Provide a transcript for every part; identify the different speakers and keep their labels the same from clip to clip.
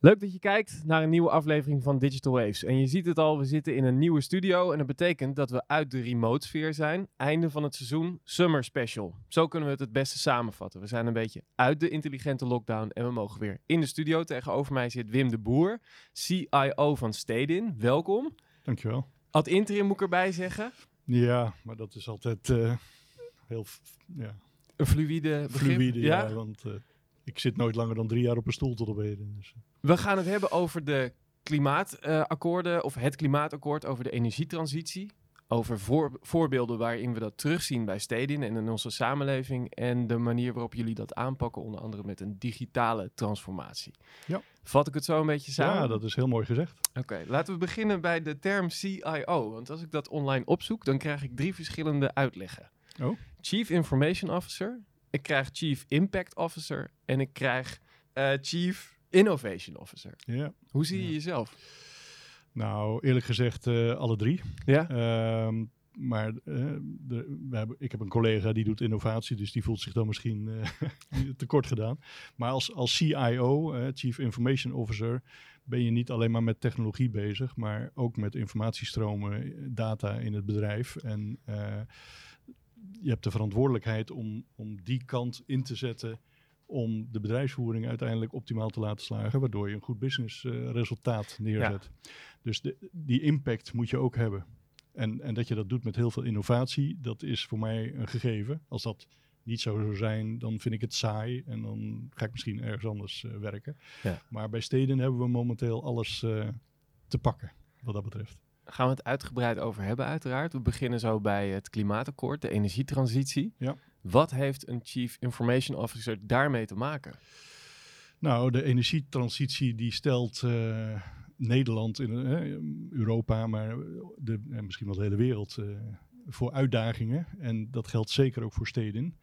Speaker 1: Leuk dat je kijkt naar een nieuwe aflevering van Digital Waves. En je ziet het al, we zitten in een nieuwe studio en dat betekent dat we uit de remote sfeer zijn. Einde van het seizoen, summer special. Zo kunnen we het het beste samenvatten. We zijn een beetje uit de intelligente lockdown en we mogen weer in de studio. Tegenover mij zit Wim de Boer, CIO van Stedin. Welkom.
Speaker 2: Dankjewel.
Speaker 1: Ad interim moet ik erbij zeggen.
Speaker 2: Ja, maar dat is altijd uh, heel ja.
Speaker 1: een fluïde begrip.
Speaker 2: Fluïde, ja, want uh, ik zit nooit langer dan drie jaar op een stoel tot op heden. Dus.
Speaker 1: We gaan het hebben over de klimaatakkoorden, uh, of het klimaatakkoord, over de energietransitie. Over voor, voorbeelden waarin we dat terugzien bij steden en in onze samenleving. En de manier waarop jullie dat aanpakken, onder andere met een digitale transformatie.
Speaker 2: Ja.
Speaker 1: Vat ik het zo een beetje samen?
Speaker 2: Ja, dat is heel mooi gezegd.
Speaker 1: Oké, laten we beginnen bij de term CIO. Want als ik dat online opzoek, dan krijg ik drie verschillende uitleggen.
Speaker 2: Oh.
Speaker 1: Chief Information Officer, ik krijg Chief Impact Officer en ik krijg uh, Chief Innovation Officer.
Speaker 2: Ja.
Speaker 1: Hoe zie je
Speaker 2: Ja.
Speaker 1: jezelf?
Speaker 2: Nou, eerlijk gezegd uh, alle drie.
Speaker 1: Ja?
Speaker 2: Ehm, maar uh, de, we hebben, ik heb een collega die doet innovatie, dus die voelt zich dan misschien uh, tekort gedaan. Maar als, als CIO, Chief Information Officer, ben je niet alleen maar met technologie bezig, maar ook met informatiestromen, data in het bedrijf. En je hebt de verantwoordelijkheid om, om die kant in te zetten om de bedrijfsvoering uiteindelijk optimaal te laten slagen, waardoor je een goed businessresultaat uh, neerzet. Ja. Dus de, die impact moet je ook hebben. En, en dat je dat doet met heel veel innovatie, dat is voor mij een gegeven. Als dat niet zo zou zijn, dan vind ik het saai en dan ga ik misschien ergens anders uh, werken.
Speaker 1: Ja.
Speaker 2: Maar bij steden hebben we momenteel alles uh, te pakken, wat dat betreft.
Speaker 1: Gaan we het uitgebreid over hebben, uiteraard. We beginnen zo bij het klimaatakkoord, de energietransitie.
Speaker 2: Ja.
Speaker 1: Wat heeft een Chief Information Officer daarmee te maken?
Speaker 2: Nou, de energietransitie die stelt uh, Nederland, in uh, Europa, maar de, en misschien wel de hele wereld uh, voor uitdagingen. En dat geldt zeker ook voor steden.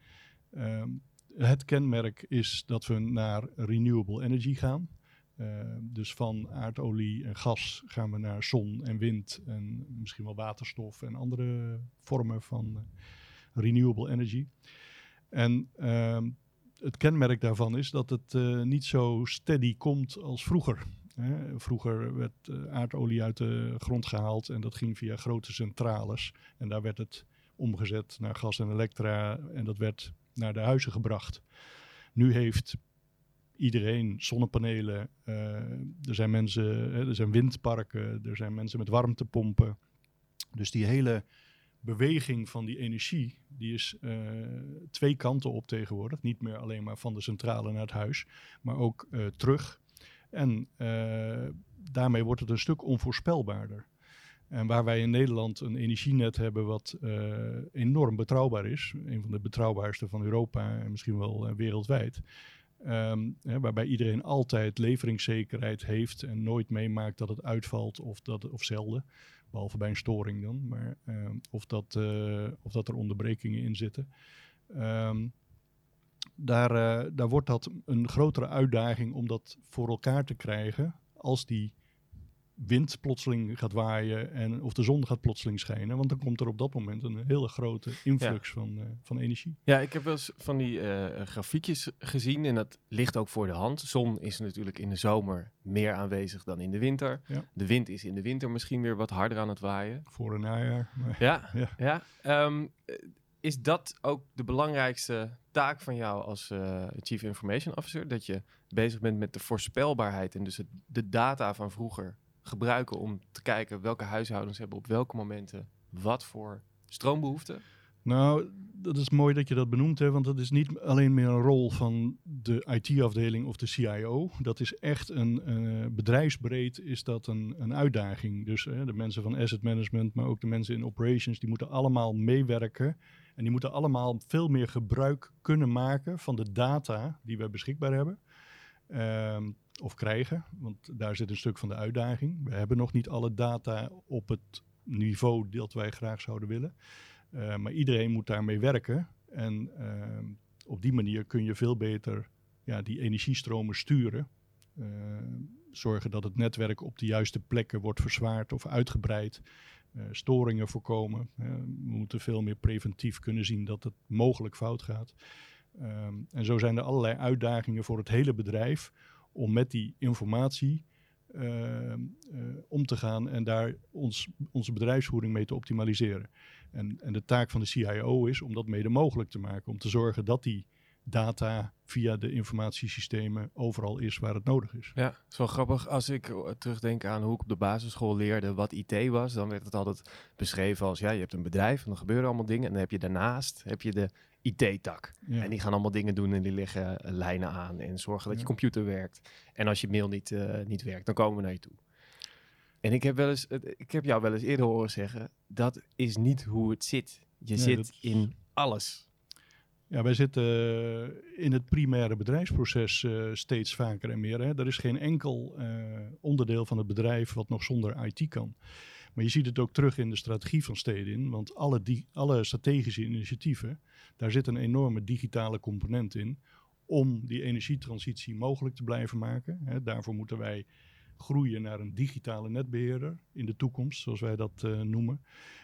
Speaker 2: het kenmerk is dat we naar renewable energy gaan. Uh, dus van aardolie en gas gaan we naar zon en wind en misschien wel waterstof en andere vormen van uh, renewable energy. En uh, het kenmerk daarvan is dat het uh, niet zo steady komt als vroeger. Vroeger werd aardolie uit de grond gehaald en dat ging via grote centrales. En daar werd het omgezet naar gas en elektra en dat werd naar de huizen gebracht. Nu heeft iedereen zonnepanelen. Uh, er zijn mensen, er zijn windparken, er zijn mensen met warmtepompen. Dus die hele beweging van die energie, die is uh, twee kanten op tegenwoordig. Niet meer alleen maar van de centrale naar het huis, maar ook uh, terug. En daarmee wordt het een stuk onvoorspelbaarder. En waar wij in Nederland een energienet hebben wat enorm betrouwbaar is, een van de betrouwbaarste van Europa en misschien wel wereldwijd, Um, hè, waarbij iedereen altijd leveringszekerheid heeft en nooit meemaakt dat het uitvalt of, dat, of zelden, behalve bij een storing dan, maar um, of, dat, uh, of dat er onderbrekingen in zitten. Um, daar, uh, daar wordt dat een grotere uitdaging om dat voor elkaar te krijgen als die wind plotseling gaat waaien en of de zon gaat plotseling schijnen. Want dan komt er op dat moment een hele grote influx ja. van, uh, van energie.
Speaker 1: Ja, ik heb wel eens van die uh, grafiekjes gezien en dat ligt ook voor de hand. Zon is natuurlijk in de zomer meer aanwezig dan in de winter.
Speaker 2: Ja.
Speaker 1: De wind is in de winter misschien weer wat harder aan het waaien.
Speaker 2: Voor een najaar. Maar,
Speaker 1: ja,
Speaker 2: ja.
Speaker 1: ja. Um, is dat ook de belangrijkste taak van jou als uh, Chief Information Officer? Dat je bezig bent met de voorspelbaarheid en dus het, de data van vroeger gebruiken om te kijken welke huishoudens hebben op welke momenten wat voor stroombehoeften?
Speaker 2: Nou, dat is mooi dat je dat benoemt, hè, want dat is niet alleen meer een rol van de IT-afdeling of de CIO. Dat is echt een uh, bedrijfsbreed is dat een, een uitdaging. Dus uh, de mensen van asset management, maar ook de mensen in operations, die moeten allemaal meewerken. En die moeten allemaal veel meer gebruik kunnen maken van de data die we beschikbaar hebben. Uh, of krijgen, want daar zit een stuk van de uitdaging. We hebben nog niet alle data op het niveau dat wij graag zouden willen. Uh, maar iedereen moet daarmee werken. En uh, op die manier kun je veel beter ja, die energiestromen sturen. Uh, zorgen dat het netwerk op de juiste plekken wordt verzwaard of uitgebreid. Storingen voorkomen. we moeten veel meer preventief kunnen zien dat het mogelijk fout gaat. Um, en zo zijn er allerlei uitdagingen voor het hele bedrijf om met die informatie om te gaan en daar ons, onze bedrijfsvoering mee te optimaliseren. En, en de taak van de CIO is om dat mede mogelijk te maken, om te zorgen dat die data via de informatiesystemen overal is waar het nodig is.
Speaker 1: Ja, wel grappig. Als ik eh, terugdenk aan hoe ik op de basisschool leerde wat IT was, dan werd het altijd beschreven als, ja, je hebt een bedrijf en dan gebeuren allemaal dingen. En dan heb je daarnaast heb je de IT-tak. En die gaan allemaal dingen doen en die leggen eh, lijnen aan en zorgen dat je computer werkt. En als je mail niet, uh, niet werkt, dan komen we naar je toe. En ik heb, wel eens, ik heb jou wel eens eerder horen zeggen, dat is niet hoe het zit. Je zit in alles.
Speaker 2: Ja, wij zitten eh, in het primaire bedrijfsproces uh, steeds vaker en meer. Hè. Er is geen enkel uh, onderdeel van het bedrijf wat nog zonder IT kan. Maar je ziet het ook terug in de strategie van Stedin. Want alle, die, alle strategische initiatieven, daar zit een enorme digitale component in. Om die energietransitie mogelijk te blijven maken. Daarvoor moeten wij groeien naar een digitale netbeheerder in de toekomst, zoals wij dat noemen.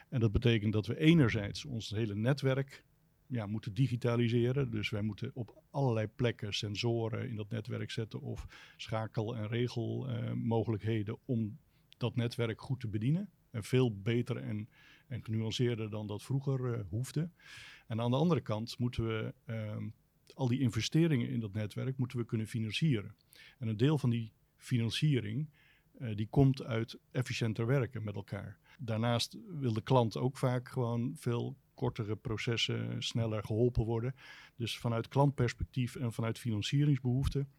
Speaker 2: En dat betekent dat we enerzijds ons hele netwerk ja, moeten digitaliseren. Dus wij moeten op allerlei plekken sensoren in dat netwerk zetten of schakel- en regelmogelijkheden om dat netwerk goed te bedienen. En veel beter en, en genuanceerder dan dat vroeger uh, hoefde. En aan de andere kant moeten we uh, al die investeringen in dat netwerk moeten we kunnen financieren. En een deel van die financiering uh, die komt uit efficiënter werken met elkaar. Daarnaast wil de klant ook vaak gewoon veel kortere processen sneller geholpen worden. Dus vanuit klantperspectief en vanuit financieringsbehoeften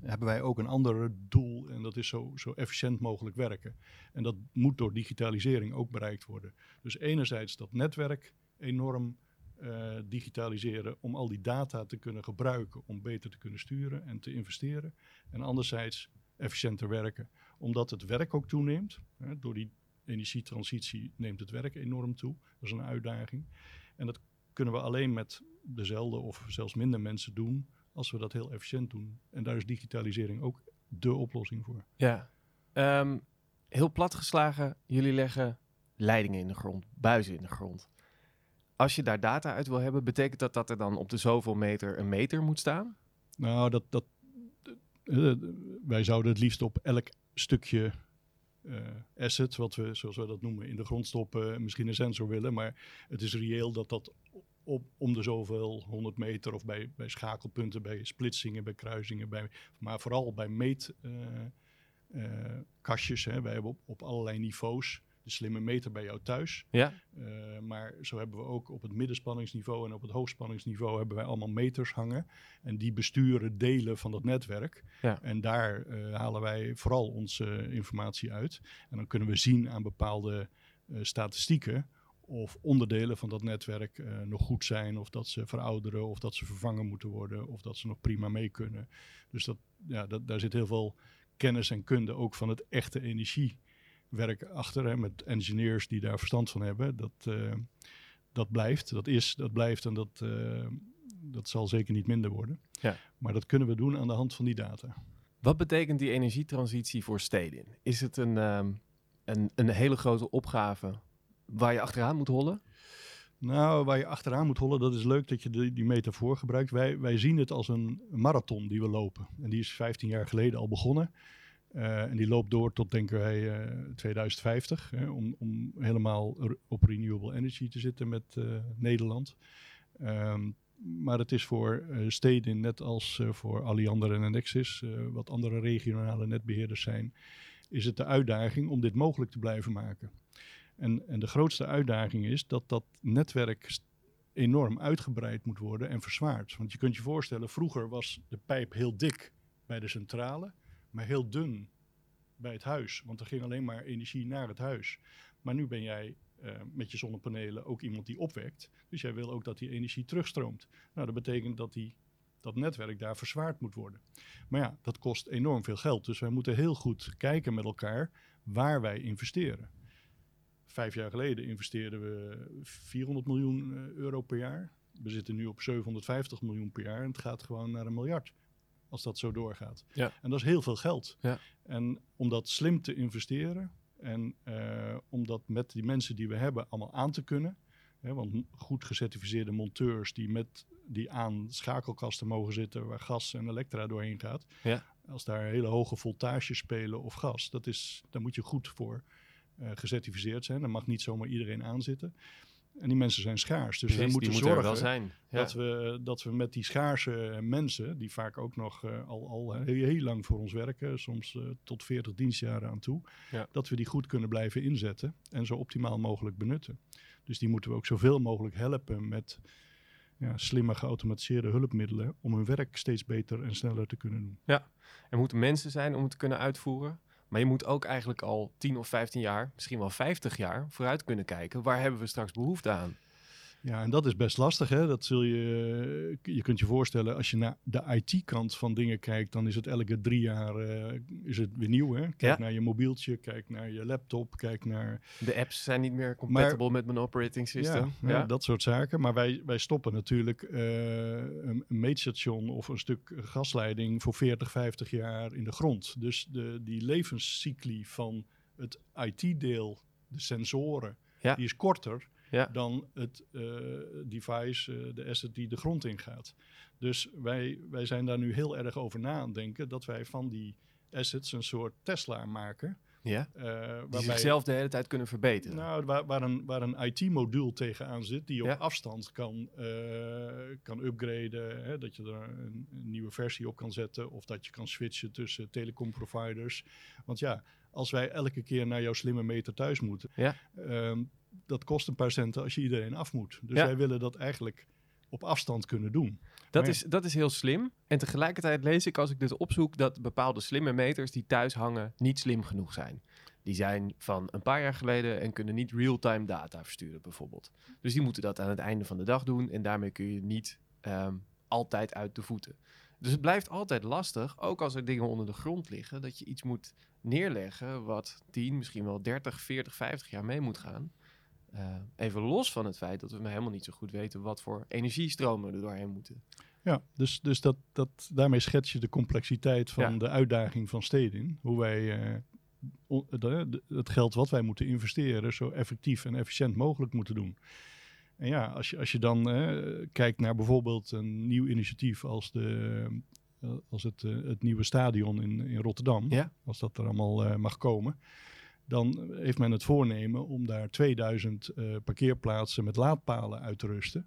Speaker 2: hebben wij ook een ander doel en dat is zo, zo efficiënt mogelijk werken. En dat moet door digitalisering ook bereikt worden. Dus enerzijds dat netwerk enorm uh, digitaliseren om al die data te kunnen gebruiken om beter te kunnen sturen en te investeren. En anderzijds efficiënter werken, omdat het werk ook toeneemt. Hè, door die energietransitie neemt het werk enorm toe. Dat is een uitdaging. En dat kunnen we alleen met dezelfde of zelfs minder mensen doen als we dat heel efficiënt doen. En daar is digitalisering ook de oplossing voor.
Speaker 1: Ja, um, heel plat geslagen, jullie leggen leidingen in de grond, buizen in de grond. Als je daar data uit wil hebben, betekent dat dat er dan op de zoveel meter een meter moet staan?
Speaker 2: Nou, dat, dat, uh, wij zouden het liefst op elk stukje uh, asset, wat we, zoals we dat noemen, in de grond stoppen, misschien een sensor willen. Maar het is reëel dat dat op, om de zoveel 100 meter of bij, bij schakelpunten, bij splitsingen, bij kruisingen, bij, maar vooral bij meetkastjes. Uh, uh, wij hebben op, op allerlei niveaus de slimme meter bij jou thuis.
Speaker 1: Ja.
Speaker 2: Uh, maar zo hebben we ook op het middenspanningsniveau en op het hoogspanningsniveau hebben wij allemaal meters hangen. En die besturen delen van dat netwerk.
Speaker 1: Ja.
Speaker 2: En daar halen wij vooral onze informatie uit. En dan kunnen we zien aan bepaalde statistieken of onderdelen van dat netwerk uh, nog goed zijn, of dat ze verouderen, of dat ze vervangen moeten worden, of dat ze nog prima mee kunnen. Dus dat, ja, dat, daar zit heel veel kennis en kunde ook van het echte energie werk achter, hè, met engineers die daar verstand van hebben. Dat, uh, dat blijft, dat is, dat blijft en dat, uh, dat zal zeker niet minder worden.
Speaker 1: Ja.
Speaker 2: Maar dat kunnen we doen aan de hand van die data.
Speaker 1: Wat betekent die energietransitie voor steden? Is het een, um, een, een hele grote opgave waar je achteraan moet hollen?
Speaker 2: Nou, waar je achteraan moet hollen, dat is leuk dat je die, die metafoor gebruikt. Wij, wij zien het als een marathon die we lopen. En die is 15 jaar geleden al begonnen. Uh, en die loopt door tot, denken wij, uh, 2050. Hè, om, om helemaal op renewable energy te zitten met uh, Nederland. Um, maar het is voor steden, net als voor Alliander en Nexus, wat andere regionale netbeheerders zijn, is het de uitdaging om dit mogelijk te blijven maken. En, en de grootste uitdaging is dat dat netwerk enorm uitgebreid moet worden en verzwaard. Want je kunt je voorstellen, vroeger was de pijp heel dik bij de centrale maar heel dun bij het huis. Want er ging alleen maar energie naar het huis. Maar nu ben jij uh, met je zonnepanelen ook iemand die opwekt. Dus jij wil ook dat die energie terugstroomt. Nou, dat betekent dat die, dat netwerk daar verzwaard moet worden. Maar ja, dat kost enorm veel geld. Dus wij moeten heel goed kijken met elkaar waar wij investeren. Vijf jaar geleden investeerden we 400 miljoen eh, euro per jaar. We zitten nu op 750 miljoen per jaar en het gaat gewoon naar een miljard als dat zo doorgaat.
Speaker 1: Ja.
Speaker 2: En dat is heel veel geld.
Speaker 1: Ja.
Speaker 2: En om dat slim te investeren en uh, om dat met die mensen die we hebben allemaal aan te kunnen. Hè, want goed gecertificeerde monteurs die met die aan schakelkasten mogen zitten waar gas en elektra doorheen gaat.
Speaker 1: Ja.
Speaker 2: als daar hele hoge voltages spelen of gas, dat is, daar moet je goed voor gecertificeerd zijn. Daar mag niet zomaar iedereen aanzitten. En die mensen zijn schaars. Dus we moeten zorgen
Speaker 1: wel zijn.
Speaker 2: dat, we, dat we met die schaarse mensen, die vaak ook nog uh, al, al heel, heel, lang voor ons werken, soms uh, tot 40 dienstjaren aan toe,
Speaker 1: ja.
Speaker 2: dat we die goed kunnen blijven inzetten en zo optimaal mogelijk benutten. Dus die moeten we ook zoveel mogelijk helpen met ja, slimme geautomatiseerde hulpmiddelen om hun werk steeds beter en sneller te kunnen doen.
Speaker 1: Ja, er moeten mensen zijn om het te kunnen uitvoeren. Maar je moet ook eigenlijk al 10 of 15 jaar, misschien wel 50 jaar vooruit kunnen kijken. Waar hebben we straks behoefte aan?
Speaker 2: Ja, en dat is best lastig. Hè? Dat zul je, je kunt je voorstellen, als je naar de IT-kant van dingen kijkt, dan is het elke drie jaar uh, is het weer nieuw. Hè? Kijk
Speaker 1: Ja.
Speaker 2: naar je mobieltje, kijk naar je laptop, kijk naar
Speaker 1: De apps zijn niet meer compatible met mijn operating system.
Speaker 2: Ja, ja, dat soort zaken. Maar wij, wij stoppen natuurlijk eh, een, een meetstation of een stuk gasleiding voor 40, 50 jaar in de grond. Dus de, die levenscycli van het IT-deel, de sensoren, die is korter
Speaker 1: Ja.
Speaker 2: dan het eh, device, eh, de asset die de grond ingaat. Dus wij, wij zijn daar nu heel erg over na aan denken dat wij van die assets een soort Tesla maken.
Speaker 1: Ja? Die
Speaker 2: waarbij-
Speaker 1: zichzelf de hele tijd kunnen verbeteren.
Speaker 2: nou, waar, waar een, waar een IT-moduul tegenaan zit die op
Speaker 1: Ja.
Speaker 2: afstand kan, kan upgraden. Hè, dat je er een, een nieuwe versie op kan zetten. Of dat je kan switchen tussen telecomproviders. Want ja, als wij elke keer naar jouw slimme meter thuis moeten.
Speaker 1: Ja.
Speaker 2: ehm, dat kost een paar centen als je iedereen af moet. Dus
Speaker 1: Ja.
Speaker 2: wij willen dat eigenlijk op afstand kunnen doen.
Speaker 1: Dat, is, dat is heel slim. En tegelijkertijd lees ik als ik dit opzoek dat bepaalde slimme meters die thuis hangen niet slim genoeg zijn. Die zijn van een paar jaar geleden en kunnen niet real-time data versturen bijvoorbeeld. Dus die moeten dat aan het einde van de dag doen en daarmee kun je niet ehm, altijd uit de voeten. Dus het blijft altijd lastig, ook als er dingen onder de grond liggen, dat je iets moet neerleggen wat 10, misschien wel 30, 40, 50 jaar mee moet gaan. Eh, even los van het feit dat we maar helemaal niet zo goed weten wat voor energiestromen er doorheen moeten.
Speaker 2: Ja, dus, dus dat, dat, daarmee schets je de complexiteit van
Speaker 1: Ja.
Speaker 2: de uitdaging van steden. Hoe wij eh, on- de- de- het geld wat wij moeten investeren zo effectief en efficiënt mogelijk moeten doen. En ja, als je, als je dan eh, kijkt naar bijvoorbeeld een nieuw initiatief als, de, als het, het nieuwe stadion in, in Rotterdam,
Speaker 1: Ja.
Speaker 2: als dat er allemaal mag komen, dan heeft men het voornemen om daar 2000 eh, parkeerplaatsen met laadpalen uit te rusten.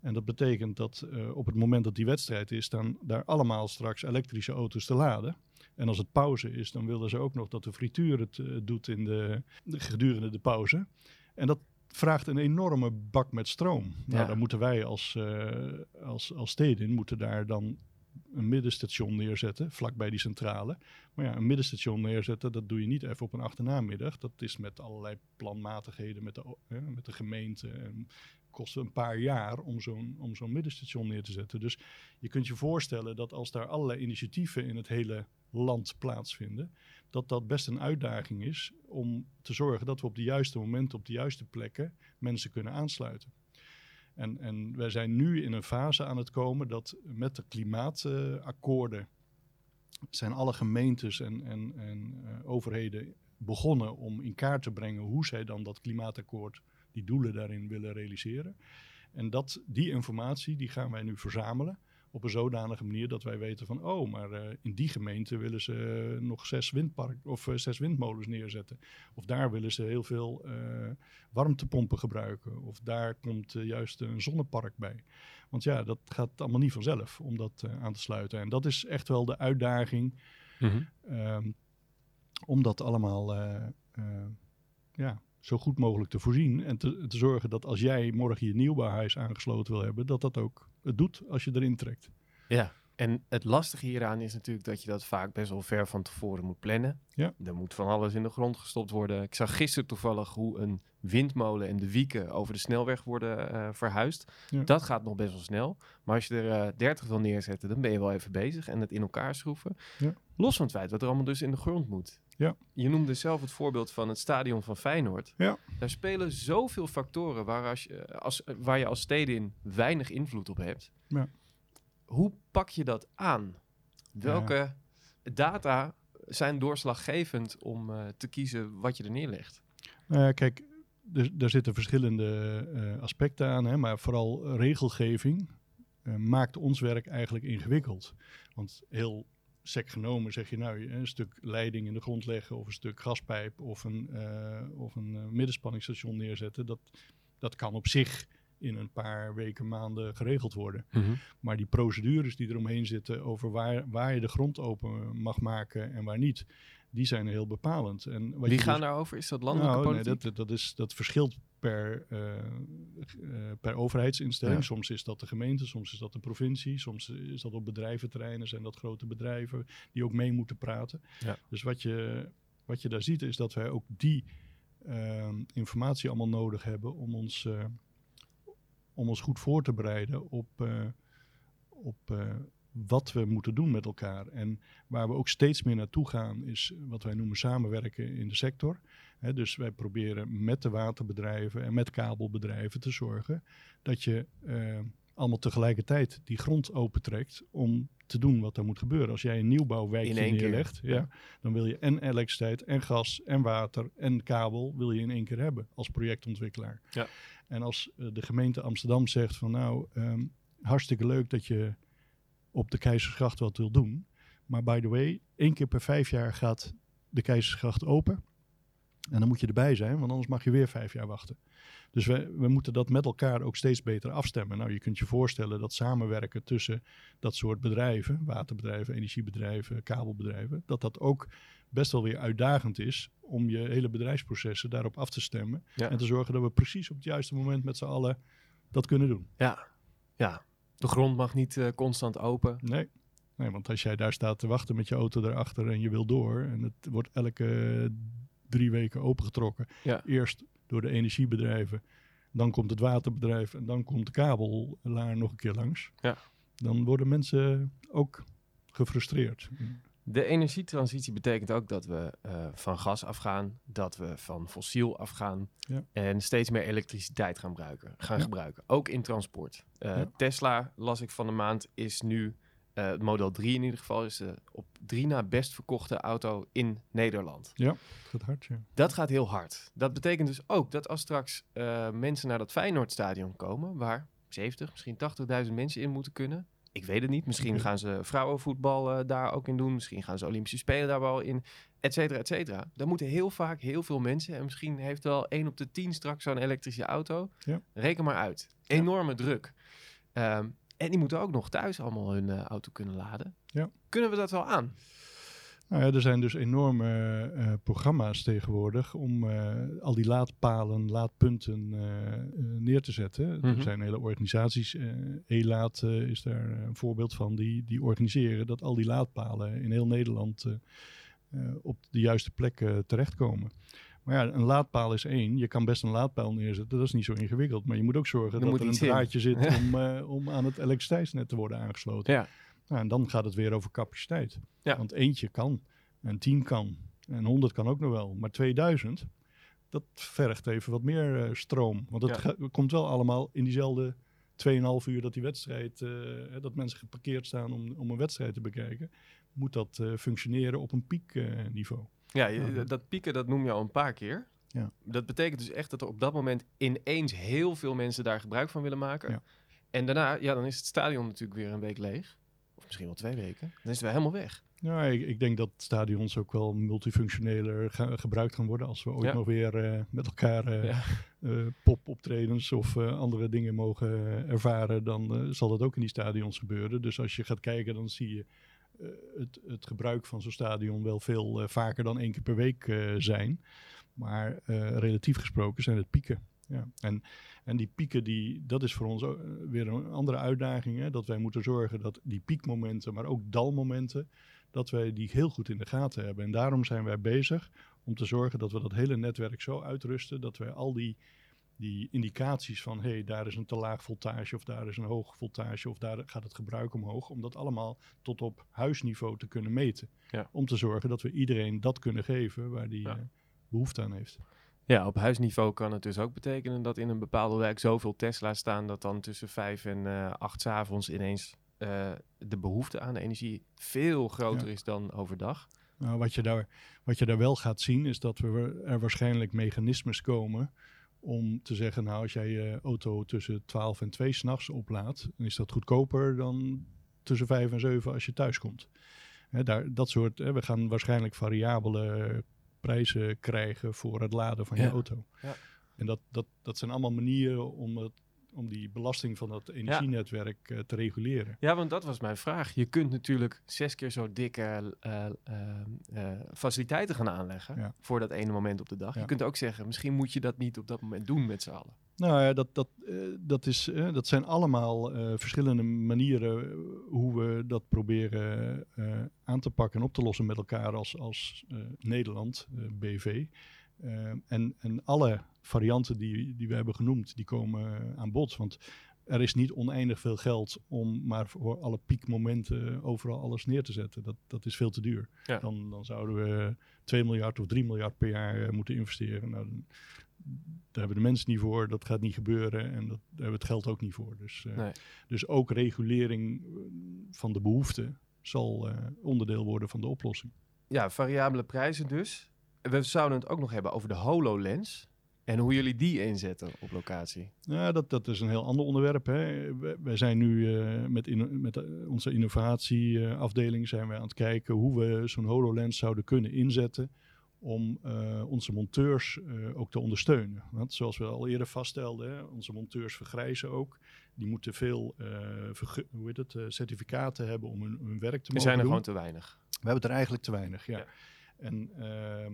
Speaker 2: En dat betekent dat eh, op het moment dat die wedstrijd is, dan daar allemaal straks elektrische auto's te laden. En als het pauze is, dan willen ze ook nog dat de frituur het eh, doet in de, de- gedurende de pauze. En dat vraagt een enorme bak met stroom. Nou, dan moeten wij als, als, als steden moeten daar dan een middenstation neerzetten, vlakbij die centrale. Maar ja, een middenstation neerzetten, dat doe je niet even op een achternamiddag. Dat is met allerlei planmatigheden met de, met de gemeente. En kost een paar jaar om zo'n, om zo'n middenstation neer te zetten. Dus je kunt je voorstellen dat als daar allerlei initiatieven in het hele land plaatsvinden, dat dat best een uitdaging is om te zorgen dat we op de juiste momenten, op de juiste plekken mensen kunnen aansluiten. En, en wij zijn nu in een fase aan het komen dat met de klimaatakkoorden zijn alle gemeentes en, en, en eh, overheden begonnen om in kaart te brengen hoe zij dan dat klimaatakkoord, die doelen daarin willen realiseren. En dat, die informatie die gaan wij nu verzamelen op een zodanige manier dat wij weten van, oh, maar eh, in die gemeente willen ze eh, nog zes, windpark, of, eh, zes windmolens neerzetten. Of daar willen ze heel veel warmtepompen gebruiken. Of daar komt juist een zonnepark bij. Want ja, dat gaat allemaal niet vanzelf om dat aan te sluiten. En dat is echt wel de uitdaging ehm, om dat allemaal ja, zo goed mogelijk te voorzien. En te, te zorgen dat als jij morgen je nieuwbouwhuis aangesloten wil hebben, dat dat ook het doet als je erin trekt.
Speaker 1: Ja, en het lastige hieraan is natuurlijk dat je dat vaak best wel ver van tevoren moet plannen.
Speaker 2: Ja.
Speaker 1: Er moet van alles in de grond gestopt worden. Ik zag gisteren toevallig hoe een windmolen en de wieken over de snelweg worden eh, verhuisd.
Speaker 2: Ja.
Speaker 1: Dat gaat nog best wel snel. Maar als je er eh 30 wil neerzetten, dan ben je wel even bezig en het in elkaar schroeven.
Speaker 2: Ja.
Speaker 1: Los van het feit wat er allemaal dus in de grond moet.
Speaker 2: Ja.
Speaker 1: Je noemde zelf het voorbeeld van het stadion van Feyenoord.
Speaker 2: Ja.
Speaker 1: Daar spelen zoveel factoren waar, als je, als, waar je als steden in weinig invloed op hebt.
Speaker 2: Ja.
Speaker 1: Hoe pak je dat aan? Welke data zijn doorslaggevend om eh, te kiezen wat je er neerlegt?
Speaker 2: Ja, kijk, er, daar zitten verschillende eh, aspecten aan, hè, maar vooral regelgeving eh, maakt ons werk eigenlijk ingewikkeld. Want heel sec genomen zeg je nou een stuk leiding in de grond leggen of een stuk gaspijp of een, uh, of een uh, middenspanningsstation neerzetten. Dat, dat kan op zich in een paar weken, maanden geregeld worden.
Speaker 1: Mhm.
Speaker 2: Maar die procedures die eromheen zitten over waar, waar je de grond open mag maken en waar niet, die zijn heel bepalend. En wat
Speaker 1: Wie gaan
Speaker 2: dus-
Speaker 1: daarover? Is dat landelijke
Speaker 2: nou, nee,
Speaker 1: politiek?
Speaker 2: dat, dat, is, dat verschilt per, eh, eh, per overheidsinstelling.
Speaker 1: Ja.
Speaker 2: Soms is dat de gemeente, soms is dat de provincie, soms is dat op bedrijventerreinen, zijn dat grote bedrijven die ook mee moeten praten.
Speaker 1: Ja.
Speaker 2: Dus wat je, wat je daar ziet is dat wij ook die ehm, informatie allemaal nodig hebben om ons, eh, om ons goed voor te bereiden op, op wat we moeten doen met elkaar. En waar we ook steeds meer naartoe gaan is wat wij noemen samenwerken in de sector. Dus wij proberen met de waterbedrijven en met kabelbedrijven te zorgen dat je eh, allemaal tegelijkertijd die grond opentrekt om te doen wat er moet gebeuren. Als jij een nieuwbouwwijkje
Speaker 1: keer.
Speaker 2: neerlegt, ja, dan wil je en elektriciteit en gas en water en kabel wil je in één keer hebben als projectontwikkelaar.
Speaker 1: Ja.
Speaker 2: En als eh, de gemeente Amsterdam zegt van nou, ehm, hartstikke leuk dat je op de Keizersgracht wat wil doen. Maar by the way, één keer per vijf jaar gaat de Keizersgracht open. En dan moet je erbij zijn, want anders mag je weer vijf jaar wachten. Dus we, we moeten dat met elkaar ook steeds beter afstemmen. Nou, je kunt je voorstellen dat samenwerken tussen dat soort bedrijven, waterbedrijven, energiebedrijven, kabelbedrijven, dat dat ook best wel weer uitdagend is om je hele bedrijfsprocessen daarop af te stemmen.
Speaker 1: Ja.
Speaker 2: En te zorgen dat we precies op het juiste moment met z'n allen dat kunnen doen.
Speaker 1: Ja. ja, de grond mag niet eh, constant open.
Speaker 2: Nee. nee, want als jij daar staat te wachten met je auto erachter en je wil door en het wordt elke drie weken opengetrokken.
Speaker 1: Ja.
Speaker 2: Eerst door de energiebedrijven, dan komt het waterbedrijf en dan komt de kabelaar nog een keer langs.
Speaker 1: Ja.
Speaker 2: Dan worden mensen ook gefrustreerd.
Speaker 1: De energietransitie betekent ook dat we eh, van gas afgaan, dat we van fossiel afgaan
Speaker 2: Ja.
Speaker 1: en steeds meer elektriciteit gaan, gebruiken, gaan
Speaker 2: Ja.
Speaker 1: gebruiken. Ook in transport. Eh,
Speaker 2: Ja.
Speaker 1: Tesla, las ik van de maand, is nu, het model 3 in ieder geval, is de op drie na best verkochte auto in Nederland.
Speaker 2: Het gaat hard, ja.
Speaker 1: Dat gaat heel hard. Dat betekent dus ook dat als straks mensen naar dat Feyenoordstadion komen, waar 70, misschien 80.000 mensen in moeten kunnen. Ik weet het niet. Misschien
Speaker 2: Oké.
Speaker 1: gaan ze vrouwenvoetbal eh, daar ook in doen. Misschien gaan ze Olympische Spelen daar wel in. Et cetera, et cetera. Dan moeten heel vaak heel veel mensen. En misschien heeft wel 1 op de 10 straks zo'n elektrische auto.
Speaker 2: Ja.
Speaker 1: Reken maar uit.
Speaker 2: Ja.
Speaker 1: Enorme druk. Ehm, en die moeten ook nog thuis allemaal hun eh, auto kunnen laden.
Speaker 2: Ja.
Speaker 1: Kunnen we dat wel aan?
Speaker 2: Nou ja, er zijn dus enorme eh, programma's tegenwoordig om eh, al die laadpalen, laadpunten eh, neer te zetten.
Speaker 1: Mhm.
Speaker 2: Er zijn hele organisaties, E-Laat eh, is daar een voorbeeld van, die, die organiseren dat al die laadpalen in heel Nederland op de juiste plek terechtkomen. Maar ja, een laadpaal is één. Je kan best een laadpaal neerzetten, dat is niet zo ingewikkeld. Maar je moet ook zorgen dat er een
Speaker 1: in.
Speaker 2: draadje zit om, om aan het elektriciteitsnet te worden aangesloten.
Speaker 1: Ja.
Speaker 2: Nou, en dan gaat het weer over capaciteit.
Speaker 1: Ja.
Speaker 2: Want eentje kan, en tien kan, en honderd kan ook nog wel. Maar 2000, dat vergt even wat meer eh, stroom. Want
Speaker 1: Ja.
Speaker 2: ga- komt wel allemaal in diezelfde 2,5 uur dat die wedstrijd, eh, dat mensen geparkeerd staan om, om een wedstrijd te bekijken. Moet dat eh, functioneren op een piekniveau.
Speaker 1: Ja, je-
Speaker 2: dat-
Speaker 1: dat pieken dat noem je al een paar keer.
Speaker 2: Ja.
Speaker 1: Dat betekent dus echt dat er op dat moment ineens heel veel mensen daar gebruik van willen maken.
Speaker 2: Ja.
Speaker 1: En daarna, ja, dan is het stadion natuurlijk weer een week leeg. Of misschien wel twee weken. Dan is het weer helemaal weg.
Speaker 2: Ja, ik, ik denk dat stadions ook wel multifunctioneler gebruikt gaan worden als we ooit
Speaker 1: Ja.
Speaker 2: nog weer eh, met elkaar eh,
Speaker 1: Ja.
Speaker 2: eh, popoptredens of andere dingen mogen ervaren, dan zal dat ook in die stadions gebeuren. Dus als je gaat kijken, dan zie je het, het gebruik van zo'n stadion wel veel vaker dan één keer per week zijn. Maar relatief gesproken zijn het pieken. Ja. En, en die pieken, die, dat is voor ons ook, eh, weer een andere uitdaging. Hè? Dat wij moeten zorgen dat die piekmomenten, maar ook dalmomenten, dat wij die heel goed in de gaten hebben. En daarom zijn wij bezig om te zorgen dat we dat hele netwerk zo uitrusten dat wij al die, die indicaties van hé, hey, daar is een te laag voltage of daar is een hoog voltage of daar gaat het gebruik omhoog, om dat allemaal tot op huisniveau te kunnen meten.
Speaker 1: Ja.
Speaker 2: Om te zorgen dat we iedereen dat kunnen geven waar die
Speaker 1: Ja.
Speaker 2: eh, behoefte aan heeft.
Speaker 1: Ja, op huisniveau kan het dus ook betekenen dat in een bepaalde wijk zoveel Tesla's staan dat dan tussen vijf en eh, acht 's avonds ineens eh, de behoefte aan energie veel groter
Speaker 2: Ja.
Speaker 1: is dan overdag.
Speaker 2: Nou, wat, je daar, wat je daar wel gaat zien is dat we er waarschijnlijk mechanismes komen om te zeggen, nou als jij je auto tussen 12 en 2 s'nachts oplaadt, dan is dat goedkoper dan tussen 5 en 7 als je thuis komt. Hè, daar, dat soort, hè, we gaan waarschijnlijk variabele prijzen krijgen voor het laden van je
Speaker 1: Ja.
Speaker 2: auto.
Speaker 1: Ja.
Speaker 2: En dat, dat, dat zijn allemaal manieren om, het, om die belasting van dat energienetwerk eh, te reguleren.
Speaker 1: Ja, want dat was mijn vraag. Je kunt natuurlijk zes keer zo dikke eh, eh, eh, faciliteiten gaan aanleggen
Speaker 2: Ja.
Speaker 1: voor dat ene moment op de dag. Je kunt ook zeggen, misschien moet je dat niet op dat moment doen met z'n allen.
Speaker 2: Nou ja, dat, dat, eh, dat, is, eh, dat zijn allemaal eh, verschillende manieren hoe we dat proberen aan te pakken en op te lossen met elkaar als, als Nederland, BV. En, en alle varianten die, die we hebben genoemd, die komen aan bod. Want er is niet oneindig veel geld om maar voor alle piekmomenten overal alles neer te zetten. Dat, dat is veel te duur.
Speaker 1: Ja.
Speaker 2: Dan, dan zouden we 2 miljard of 3 miljard per jaar moeten investeren. Nou, daar hebben de mensen niet voor, dat gaat niet gebeuren en dat, daar hebben we het geld ook niet voor. Dus, eh,
Speaker 1: Nee.
Speaker 2: dus ook regulering eh, van de behoeften zal eh, onderdeel worden van de oplossing.
Speaker 1: Ja, variabele prijzen dus. We zouden het ook nog hebben over de HoloLens. En hoe jullie die inzetten op locatie.
Speaker 2: Ja, dat, dat is een heel ander onderwerp. Hè. Wij, wij zijn nu met, inno- met onze innovatieafdeling zijn we aan het kijken hoe we zo'n HoloLens zouden kunnen inzetten om eh, onze monteurs eh, ook te ondersteunen. Want zoals we al eerder vaststelden, hè, onze monteurs vergrijzen ook. Die moeten veel eh, hoe heet het, certificaten hebben om hun, hun werk te
Speaker 1: Er
Speaker 2: mogen
Speaker 1: zijn er
Speaker 2: doen.
Speaker 1: gewoon te weinig.
Speaker 2: We hebben er eigenlijk te weinig, ja.
Speaker 1: Ja.
Speaker 2: En ehm,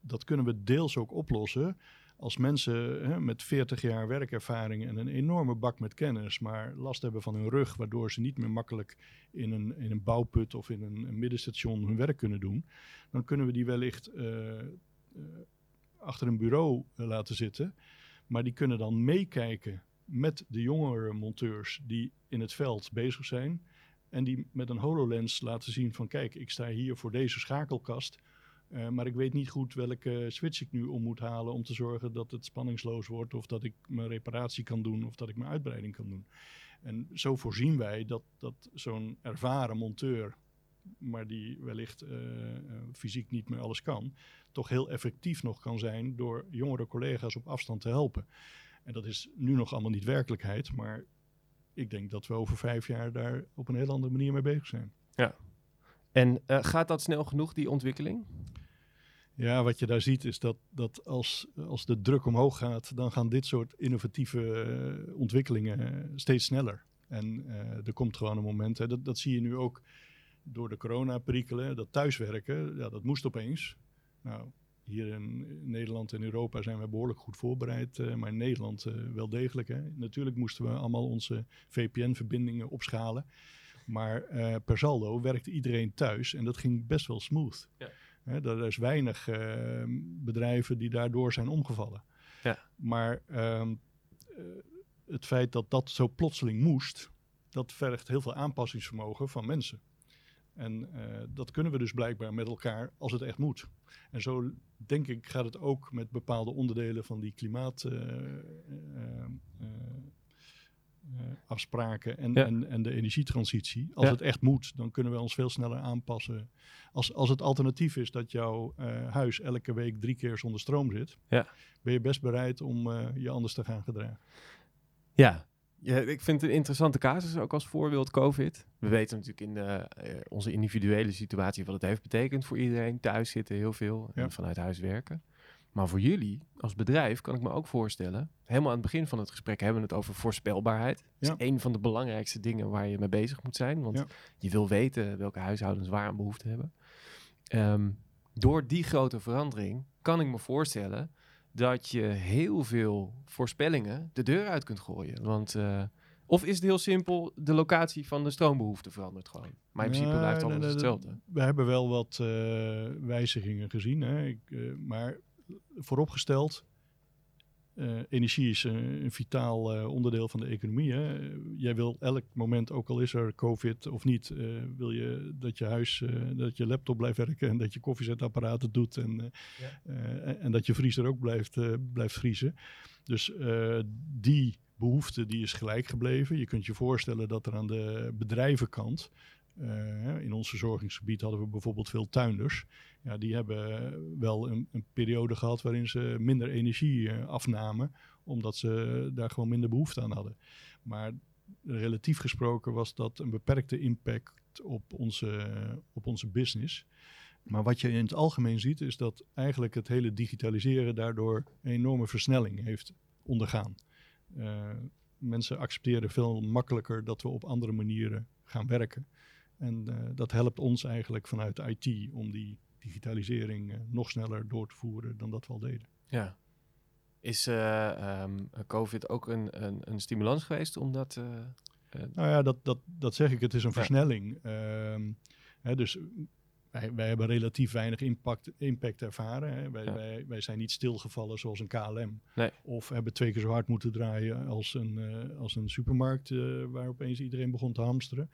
Speaker 2: dat kunnen we deels ook oplossen als mensen hè, met 40 jaar werkervaring en een enorme bak met kennis, maar last hebben van hun rug, waardoor ze niet meer makkelijk in een, in een bouwput of in een, middenstation hun werk kunnen doen, dan kunnen we die wellicht eh, achter een bureau eh, laten zitten. Maar die kunnen dan meekijken met de jongere monteurs die in het veld bezig zijn. En die met een HoloLens laten zien van kijk, ik sta hier voor deze schakelkast. Eh, maar ik weet niet goed welke switch ik nu om moet halen om te zorgen dat het spanningsloos wordt. Of dat ik mijn reparatie kan doen of dat ik mijn uitbreiding kan doen. En zo voorzien wij dat, dat zo'n ervaren monteur, maar die wellicht eh, eh, fysiek niet meer alles kan, toch heel effectief nog kan zijn door jongere collega's op afstand te helpen. En dat is nu nog allemaal niet werkelijkheid, maar ik denk dat we over vijf jaar daar op een heel andere manier mee bezig zijn.
Speaker 1: En eh, gaat dat snel genoeg, die ontwikkeling?
Speaker 2: Ja, wat je daar ziet is dat, dat als, als de druk omhoog gaat, dan gaan dit soort innovatieve eh, ontwikkelingen steeds sneller. En eh, er komt gewoon een moment, hè, dat, dat zie je nu ook door de coronaperikelen, dat thuiswerken, ja, dat moest opeens. Nou, hier in Nederland en Europa zijn we behoorlijk goed voorbereid, eh, maar in Nederland eh, wel degelijk. Hè. Natuurlijk moesten we allemaal onze VPN-verbindingen opschalen. Maar eh, per saldo werkte iedereen thuis en dat ging best wel smooth.
Speaker 1: Ja.
Speaker 2: Er is weinig eh, bedrijven die daardoor zijn omgevallen.
Speaker 1: Ja.
Speaker 2: Maar ehm, eh, het feit dat dat zo plotseling moest, dat vergt heel veel aanpassingsvermogen van mensen. En dat kunnen we dus blijkbaar met elkaar als het echt moet. En zo denk ik gaat het ook met bepaalde onderdelen van die klimaatafspraken en,
Speaker 1: Ja.
Speaker 2: en, en de energietransitie. Als
Speaker 1: Ja.
Speaker 2: het echt moet, dan kunnen we ons veel sneller aanpassen. Als, als het alternatief is dat jouw eh, huis elke week drie keer zonder stroom zit,
Speaker 1: Ja.
Speaker 2: ben je best bereid om eh, je anders te gaan gedragen.
Speaker 1: Ja. ja, ik vind het een interessante casus ook als voorbeeld COVID. We weten natuurlijk in de, eh, onze individuele situatie wat het heeft betekend voor iedereen. Thuis zitten heel veel en vanuit huis werken. Maar voor jullie als bedrijf kan ik me ook voorstellen, helemaal aan het begin van het gesprek hebben we het over voorspelbaarheid. Dat
Speaker 2: Ja.
Speaker 1: is een van de belangrijkste dingen waar je mee bezig moet zijn. Want
Speaker 2: Ja.
Speaker 1: je wil weten welke huishoudens waar aan behoefte hebben. Ehm, door die grote verandering kan ik me voorstellen dat je heel veel voorspellingen de deur uit kunt gooien. Want, eh, of is het heel simpel, de locatie van de stroombehoefte verandert gewoon. Maar in principe blijft alles hetzelfde.
Speaker 2: We hebben wel wat eh, wijzigingen gezien. Hè. Ik, eh, maar vooropgesteld, eh, energie is eh, een vitaal eh, onderdeel van de economie. Hè. Jij wil elk moment, ook al is er COVID of niet, wil je dat je huis, dat je laptop blijft werken en dat je koffiezetapparaat het doet en, en, en dat je vriezer ook blijft, blijft vriezen. Dus die behoefte die is gelijk gebleven. Je kunt je voorstellen dat er aan de bedrijvenkant eh, in ons verzorgingsgebied hadden we bijvoorbeeld veel tuinders. Ja, die hebben wel een, een periode gehad waarin ze minder energie eh, afnamen, omdat ze daar gewoon minder behoefte aan hadden. Maar relatief gesproken was dat een beperkte impact op onze, op onze business. Maar wat je in het algemeen ziet, is dat eigenlijk het hele digitaliseren daardoor een enorme versnelling heeft ondergaan. Uh, mensen accepteren veel makkelijker dat we op andere manieren gaan werken. En uh, dat helpt ons eigenlijk vanuit IT om die digitalisering uh, nog sneller door te voeren dan dat we al deden.
Speaker 1: Ja. Is um, COVID ook een, een, een, stimulans geweest om dat...
Speaker 2: nou ja, dat, dat, dat zeg ik. Het is een versnelling. Ehm, hè, dus wij, wij, hebben relatief weinig impact, impact ervaren. Hè. Wij, wij, wij, zijn niet stilgevallen zoals een KLM.
Speaker 1: Nee.
Speaker 2: Of hebben twee keer zo hard moeten draaien als een, als een supermarkt waar opeens iedereen begon te hamsteren.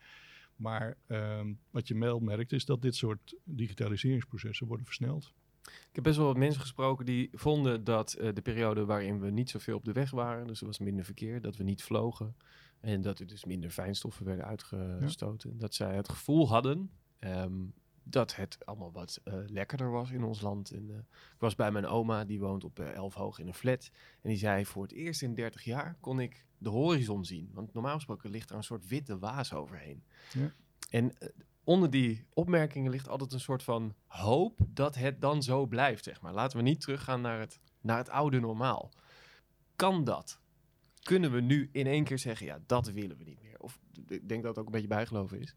Speaker 2: Maar um, wat je wel merkt is dat dit soort digitaliseringsprocessen worden versneld.
Speaker 1: Ik heb best wel wat mensen gesproken die vonden dat uh, de periode waarin we niet zoveel op de weg waren, dus er was minder verkeer, dat we niet vlogen en dat er dus minder fijnstoffen werden uitgestoten, ja. dat zij het gevoel hadden um, dat het allemaal wat uh, lekkerder was in ons land. En, uh, ik was bij mijn oma, die woont op uh, Elfhoog in een flat. En die zei, voor het eerst in 30 jaar kon ik de horizon zien. Want normaal gesproken ligt er een soort witte waas overheen.
Speaker 2: Ja.
Speaker 1: En onder die opmerkingen ligt altijd een soort van hoop dat het dan zo blijft, zeg maar. Laten we niet teruggaan naar het, naar het oude normaal. Kan dat? Kunnen we nu in één keer zeggen, ja, dat willen we niet meer? Of ik denk dat het ook een beetje bijgeloven is.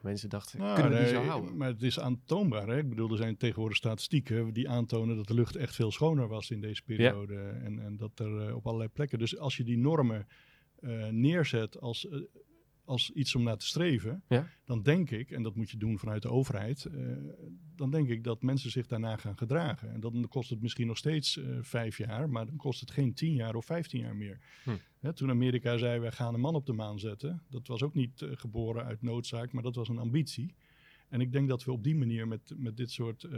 Speaker 1: Mensen dachten, nou, kunnen we nee, die zo houden?
Speaker 2: Maar het is aantoonbaar. Hè? Ik bedoel, er zijn tegenwoordig statistieken die aantonen dat de lucht echt veel schoner was in deze periode. Ja. En, en dat er uh, op allerlei plekken. Dus als je die normen uh, neerzet als uh, als iets om naar te streven,
Speaker 1: ja?
Speaker 2: dan denk ik, en dat moet je doen vanuit de overheid, uh, dan denk ik dat mensen zich daarna gaan gedragen. En dan kost het misschien nog steeds uh, vijf jaar, maar dan kost het geen tien jaar of vijftien jaar meer.
Speaker 1: Hm.
Speaker 2: Hè, toen Amerika zei, wij gaan een man op de maan zetten, dat was ook niet uh, geboren uit noodzaak, maar dat was een ambitie. En ik denk dat we op die manier met, met dit soort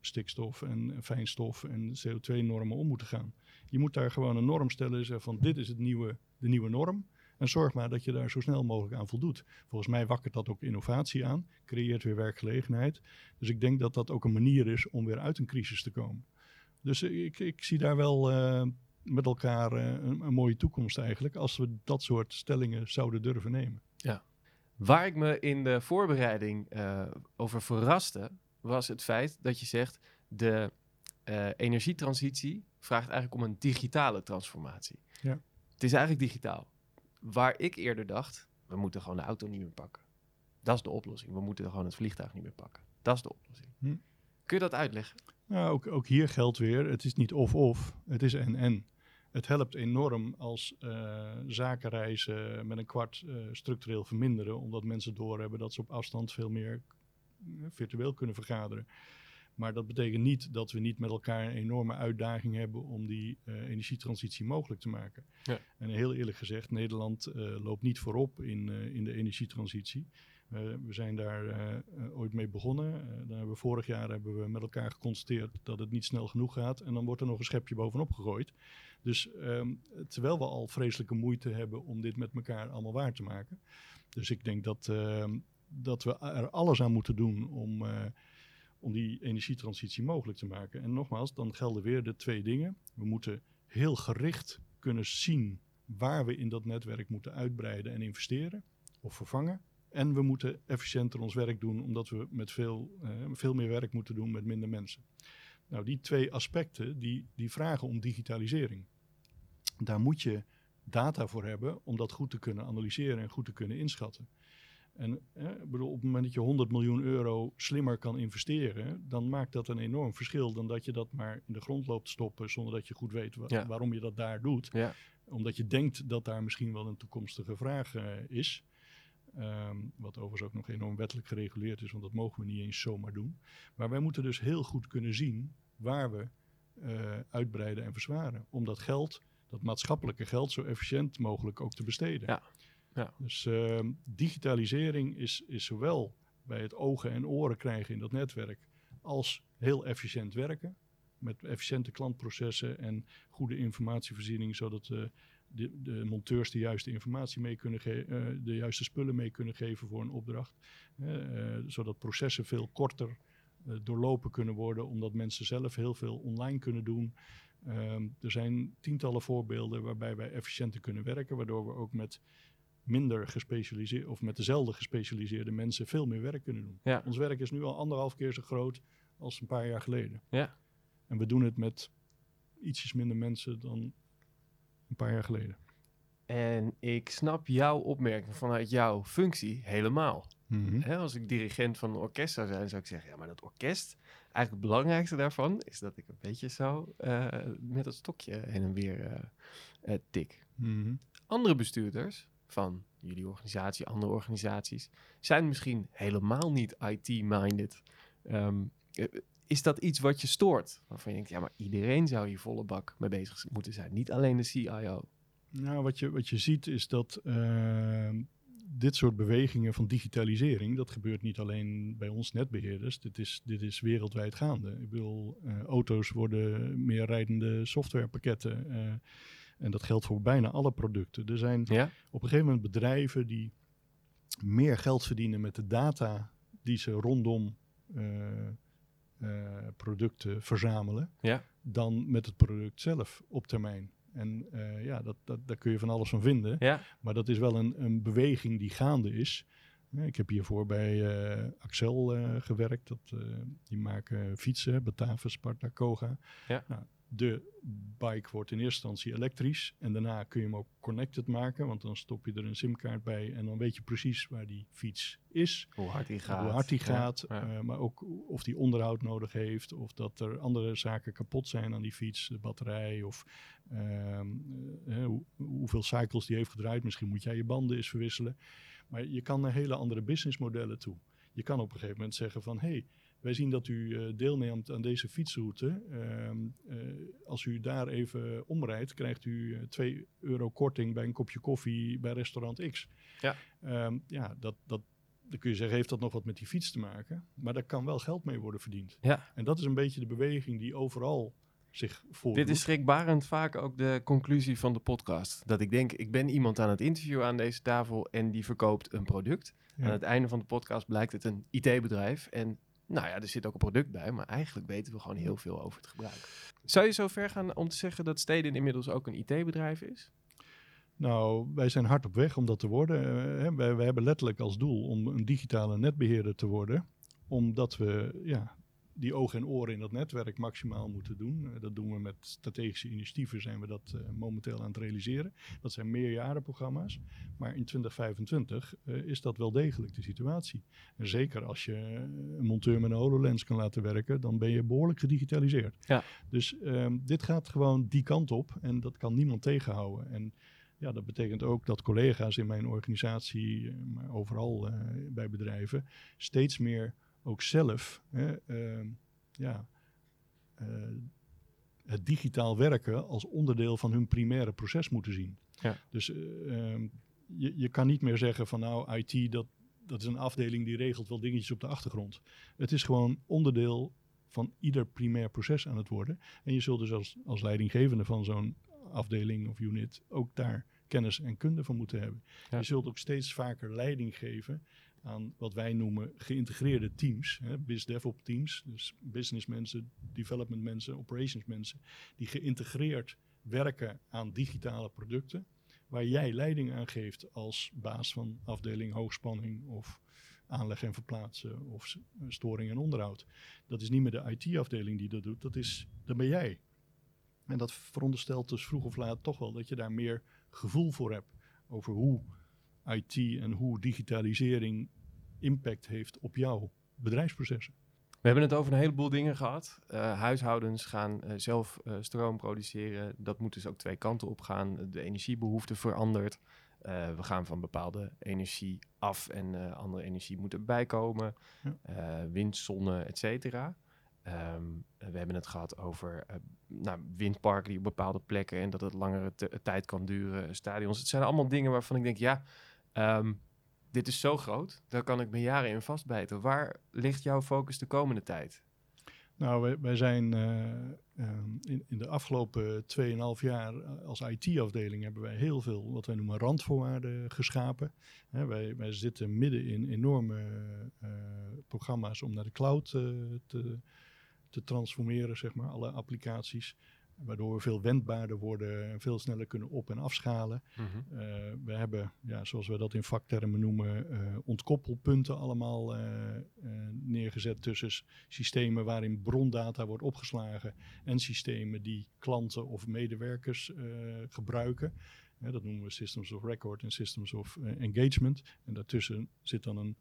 Speaker 2: stikstof en fijnstof en CO2-normen om moeten gaan. Je moet daar gewoon een norm stellen en zeggen van dit is het nieuwe, de nieuwe norm. En zorg maar dat je daar zo snel mogelijk aan voldoet. Volgens mij wakkert dat ook innovatie aan, creëert weer werkgelegenheid. Dus ik denk dat dat ook een manier is om weer uit een crisis te komen. Dus ik, ik zie daar wel uh, met elkaar uh, een, een, mooie toekomst eigenlijk, als we dat soort stellingen zouden durven nemen.
Speaker 1: Ja. Waar ik me in de voorbereiding uh, over verraste, was het feit dat je zegt, de energietransitie vraagt eigenlijk om een digitale transformatie.
Speaker 2: Ja.
Speaker 1: Het is eigenlijk digitaal. Waar ik eerder dacht, we moeten gewoon de auto niet meer pakken. Dat is de oplossing. We moeten gewoon het vliegtuig niet meer pakken. Dat is de oplossing.
Speaker 2: Hm.
Speaker 1: Kun je dat uitleggen?
Speaker 2: Nou, ook, ook hier geldt weer, het is niet of-of, het is en-en. Het helpt enorm als uh, zakenreizen met een kwart uh, structureel verminderen, omdat mensen doorhebben dat ze op afstand veel meer uh, virtueel kunnen vergaderen. Maar dat betekent niet dat we niet met elkaar een enorme uitdaging hebben om die uh, energietransitie mogelijk te maken.
Speaker 1: Ja.
Speaker 2: En heel eerlijk gezegd, Nederland uh, loopt niet voorop in, uh, in de energietransitie. we zijn daar ooit mee begonnen. dan hebben we vorig jaar hebben we met elkaar geconstateerd dat het niet snel genoeg gaat. En dan wordt er nog een schepje bovenop gegooid. Dus um, terwijl we al vreselijke moeite hebben om dit met elkaar allemaal waar te maken. Dus ik denk dat, ehm, dat we er alles aan moeten doen om om die energietransitie mogelijk te maken. En nogmaals, dan gelden weer de twee dingen. We moeten heel gericht kunnen zien waar we in dat netwerk moeten uitbreiden en investeren of vervangen. En we moeten efficiënter ons werk doen, omdat we met veel, uh, veel meer werk moeten doen met minder mensen. Nou, die twee aspecten die, die vragen om digitalisering. Daar moet je data voor hebben om dat goed te kunnen analyseren en goed te kunnen inschatten. En bedoel, op het moment dat je 100 miljoen euro slimmer kan investeren, dan maakt dat een enorm verschil dan dat je dat maar in de grond loopt stoppen zonder dat je goed weet wa
Speaker 1: ja.
Speaker 2: waarom je dat daar doet.
Speaker 1: Ja.
Speaker 2: Omdat je denkt dat daar misschien wel een toekomstige vraag uh, is. Um, wat overigens ook nog enorm wettelijk gereguleerd is, want dat mogen we niet eens zomaar doen. Maar wij moeten dus heel goed kunnen zien waar we uh, uitbreiden en verzwaren. Om dat geld, dat maatschappelijke geld, zo efficiënt mogelijk ook te besteden.
Speaker 1: Ja. Ja.
Speaker 2: Dus uh, digitalisering is, is zowel bij het ogen en oren krijgen in dat netwerk, als heel efficiënt werken. Met efficiënte klantprocessen en goede informatievoorziening, zodat uh, de, de, monteurs de juiste informatie mee kunnen geven, uh, de juiste spullen mee kunnen geven voor een opdracht. Uh, zodat processen veel korter doorlopen kunnen worden, omdat mensen zelf heel veel online kunnen doen. Um, er zijn tientallen voorbeelden waarbij wij efficiënter kunnen werken, waardoor we ook met minder gespecialiseerd of met dezelfde gespecialiseerde mensen veel meer werk kunnen doen.
Speaker 1: Ja.
Speaker 2: Ons werk is nu al anderhalf keer zo groot als een paar jaar geleden.
Speaker 1: Ja.
Speaker 2: En we doen het met ietsjes minder mensen dan een paar jaar geleden.
Speaker 1: En ik snap jouw opmerking vanuit jouw functie helemaal. Hè, als ik dirigent van een orkest zou zijn, zou ik zeggen: ja, maar dat orkest, eigenlijk het belangrijkste daarvan is dat ik een beetje zo eh, met het stokje heen en weer eh, eh, tik.
Speaker 2: Mhm.
Speaker 1: Andere bestuurders van jullie organisatie, andere organisaties, zijn misschien helemaal niet IT-minded. Ehm, eh, is dat iets wat je stoort? Waarvan je denkt, ja, maar iedereen zou hier volle bak mee bezig moeten zijn, niet alleen de CIO.
Speaker 2: Nou, wat je, wat je ziet is dat ehm, dit soort bewegingen van digitalisering, dat gebeurt niet alleen bij ons netbeheerders. Dit is, dit is wereldwijd gaande. Ik bedoel, eh, auto's worden meer rijdende softwarepakketten. eh, en dat geldt voor bijna alle producten. Er zijn
Speaker 1: Ja?
Speaker 2: op een gegeven moment bedrijven die meer geld verdienen met de data die ze rondom eh, eh, producten verzamelen,
Speaker 1: Ja.
Speaker 2: dan met het product zelf op termijn. En eh, ja, dat, dat, daar kun je van alles van vinden.
Speaker 1: Ja?
Speaker 2: Maar dat is wel een, een beweging die gaande is. Ik heb hiervoor bij eh, Axel gewerkt. Dat, die maken fietsen, Batavus, Sparta, Koga.
Speaker 1: Ja.
Speaker 2: Nou, de bike wordt in eerste instantie elektrisch. En daarna kun je hem ook connected maken. Want dan stop je er een simkaart bij. En dan weet je precies waar die fiets is.
Speaker 1: Hoe hard die gaat.
Speaker 2: Hoe hard die gaat.
Speaker 1: ja.
Speaker 2: eh, maar ook of die onderhoud nodig heeft. Of dat er andere zaken kapot zijn aan die fiets. De batterij of ehm, eh, hoe, hoeveel cycles die heeft gedraaid. Misschien moet jij je banden eens verwisselen. Maar je kan naar hele andere businessmodellen toe. Je kan op een gegeven moment zeggen van... Hey, wij zien dat u eh, deelneemt aan deze fietsroute. Ehm, eh, als u daar even omrijdt, krijgt u eh, 2 euro korting bij een kopje koffie bij restaurant X.
Speaker 1: Ja.
Speaker 2: Ehm, ja, dat, dat, dan kun je zeggen, heeft dat nog wat met die fiets te maken? Maar daar kan wel geld mee worden verdiend.
Speaker 1: Ja.
Speaker 2: En dat is een beetje de beweging die overal zich voordoet.
Speaker 1: Dit is schrikbarend vaak ook de conclusie van de podcast. Dat ik denk, ik ben iemand aan het interviewen aan deze tafel en die verkoopt een product.
Speaker 2: Ja.
Speaker 1: Aan het einde van de podcast blijkt het een IT-bedrijf. En nou ja, er zit ook een product bij, maar eigenlijk weten we gewoon heel veel over het gebruik. Zou je zo ver gaan om te zeggen dat Steden inmiddels ook een IT-bedrijf is?
Speaker 2: Nou, wij zijn hard op weg om dat te worden. Hè, wij, wij hebben letterlijk als doel om een digitale netbeheerder te worden. Omdat we ja, die ogen en oren in dat netwerk maximaal moeten doen. Eh, dat doen we met strategische initiatieven, zijn we dat eh, momenteel aan het realiseren. Dat zijn meerjarenprogramma's. Maar in 2025 eh, is dat wel degelijk de situatie. En zeker als je een monteur met een HoloLens kan laten werken, dan ben je behoorlijk gedigitaliseerd.
Speaker 1: Ja.
Speaker 2: Dus ehm, dit gaat gewoon die kant op en dat kan niemand tegenhouden. En ja, dat betekent ook dat collega's in mijn organisatie, maar overal bij bedrijven, steeds meer ook zelf hè, ehm, ja, eh, het digitaal werken als onderdeel van hun primaire proces moeten zien.
Speaker 1: Ja.
Speaker 2: Dus eh, ehm, je, je kan niet meer zeggen van nou, IT, dat, dat is een afdeling die regelt wel dingetjes op de achtergrond. Het is gewoon onderdeel van ieder primair proces aan het worden. En je zult dus als, als leidinggevende van zo'n afdeling of unit ook daar kennis en kunde van moeten hebben.
Speaker 1: Ja.
Speaker 2: Je zult ook steeds vaker leiding geven aan wat wij noemen geïntegreerde teams. Hè, BizDevOps teams, dus businessmensen, developmentmensen, operationsmensen, die geïntegreerd werken aan digitale producten, waar jij leiding aan geeft als baas van afdeling hoogspanning of aanleg en verplaatsen of storing en onderhoud. Dat is niet meer de IT-afdeling die dat doet, dat, is, dat ben jij. En dat veronderstelt dus vroeg of laat toch wel dat je daar meer gevoel voor hebt over hoe IT en hoe digitalisering impact heeft op jouw bedrijfsprocessen.
Speaker 1: We hebben het over een heleboel dingen gehad. Eh, huishoudens gaan eh, zelf eh, stroom produceren. Dat moet dus ook twee kanten op gaan. De energiebehoefte verandert. We gaan van bepaalde energie af en andere energie moet erbij komen.
Speaker 2: Ja.
Speaker 1: Wind, zonne, et cetera. Ehm, we hebben het gehad over nou, windparken die op bepaalde plekken en dat het langere tijd kan duren. Stadions. Het zijn allemaal dingen waarvan ik denk, ja, ehm, dit is zo groot. Daar kan ik me jaren in vastbijten. Waar ligt jouw focus de komende tijd?
Speaker 2: Nou, wij, zijn eh, ehm, in, in de afgelopen 2,5 jaar eh, als IT-afdeling hebben wij heel veel wat wij noemen randvoorwaarden geschapen. Hè, wij, zitten midden in enorme eh, programma's om naar de cloud te, te transformeren, zeg maar, alle applicaties. Waardoor we veel wendbaarder worden en veel sneller kunnen op- en afschalen.
Speaker 1: Mhm.
Speaker 2: Uh, we hebben, ja, zoals we dat in vaktermen noemen, uh, ontkoppelpunten allemaal uh, neergezet tussen systemen waarin brondata wordt opgeslagen en systemen die klanten of medewerkers gebruiken. dat noemen we Systems of Record en Systems of Engagement. En daartussen zit dan een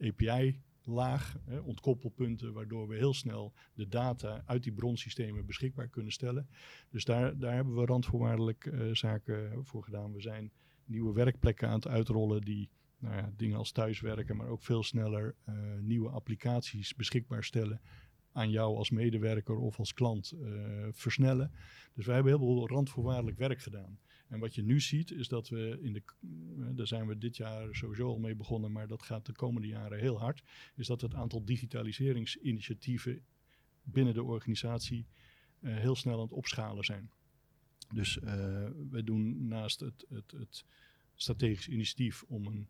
Speaker 2: API laag, hè, ontkoppelpunten, waardoor we heel snel de data uit die bronsystemen beschikbaar kunnen stellen. Dus daar, daar hebben we randvoorwaardelijk uh, zaken voor gedaan. We zijn nieuwe werkplekken aan het uitrollen die nou ja, dingen als thuiswerken, maar ook veel sneller uh, nieuwe applicaties beschikbaar stellen aan jou als medewerker of als klant uh, versnellen. Dus wij hebben heel veel randvoorwaardelijk werk gedaan. En wat je nu ziet is dat we in de, daar zijn we dit jaar sowieso al mee begonnen, maar dat gaat de komende jaren heel hard, is dat het aantal digitaliseringsinitiatieven binnen de organisatie uh, heel snel aan het opschalen zijn. Dus uh, we doen naast het, het, het strategisch initiatief om een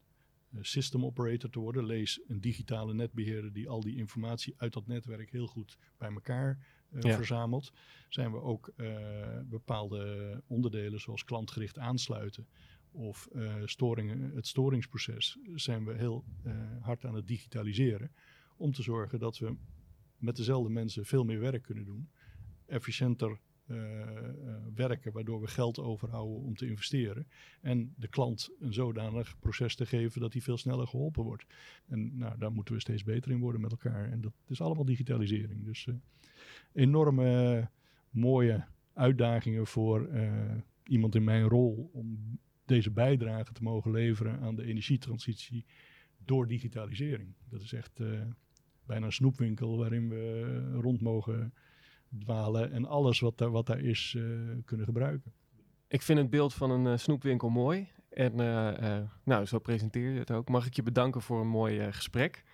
Speaker 2: system operator te worden, lees een digitale netbeheerder die al die informatie uit dat netwerk heel goed bij elkaar ja. verzameld, zijn we ook uh, bepaalde onderdelen zoals klantgericht aansluiten of uh, storingen, het storingsproces zijn we heel hard aan het digitaliseren. Om te zorgen dat we met dezelfde mensen veel meer werk kunnen doen. Efficiënter werken, waardoor we geld overhouden om te investeren. En de klant een zodanig proces te geven dat hij veel sneller geholpen wordt. En nou, daar moeten we steeds beter in worden met elkaar. En dat is allemaal digitalisering. Dus enorme uh, mooie uitdagingen voor iemand in mijn rol om deze bijdrage te mogen leveren aan de energietransitie door digitalisering. Dat is echt bijna een snoepwinkel waarin we rond mogen dwalen en alles wat daar, wat daar is kunnen gebruiken.
Speaker 1: Ik vind het beeld van een snoepwinkel mooi. En nou, zo presenteer je het ook. Mag ik je bedanken voor een mooi gesprek.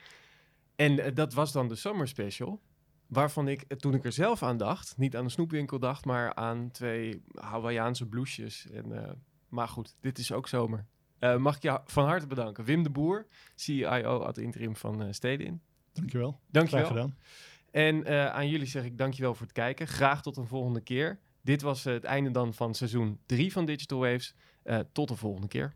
Speaker 1: En dat was dan de Summer Special. Waarvan ik, toen ik er zelf aan dacht, niet aan een snoepwinkel dacht, maar aan twee Hawaiiaanse blouses. En, uh, maar goed, dit is ook zomer. Uh, mag ik je van harte bedanken. Wim de Boer, CIO ad interim van uh, Stedin.
Speaker 2: Dankjewel.
Speaker 1: Dankjewel.
Speaker 2: Graag gedaan.
Speaker 1: En aan jullie zeg ik dankjewel voor het kijken. Graag tot een volgende keer. Dit was het einde dan van seizoen 3 van Digital Waves. tot de volgende keer.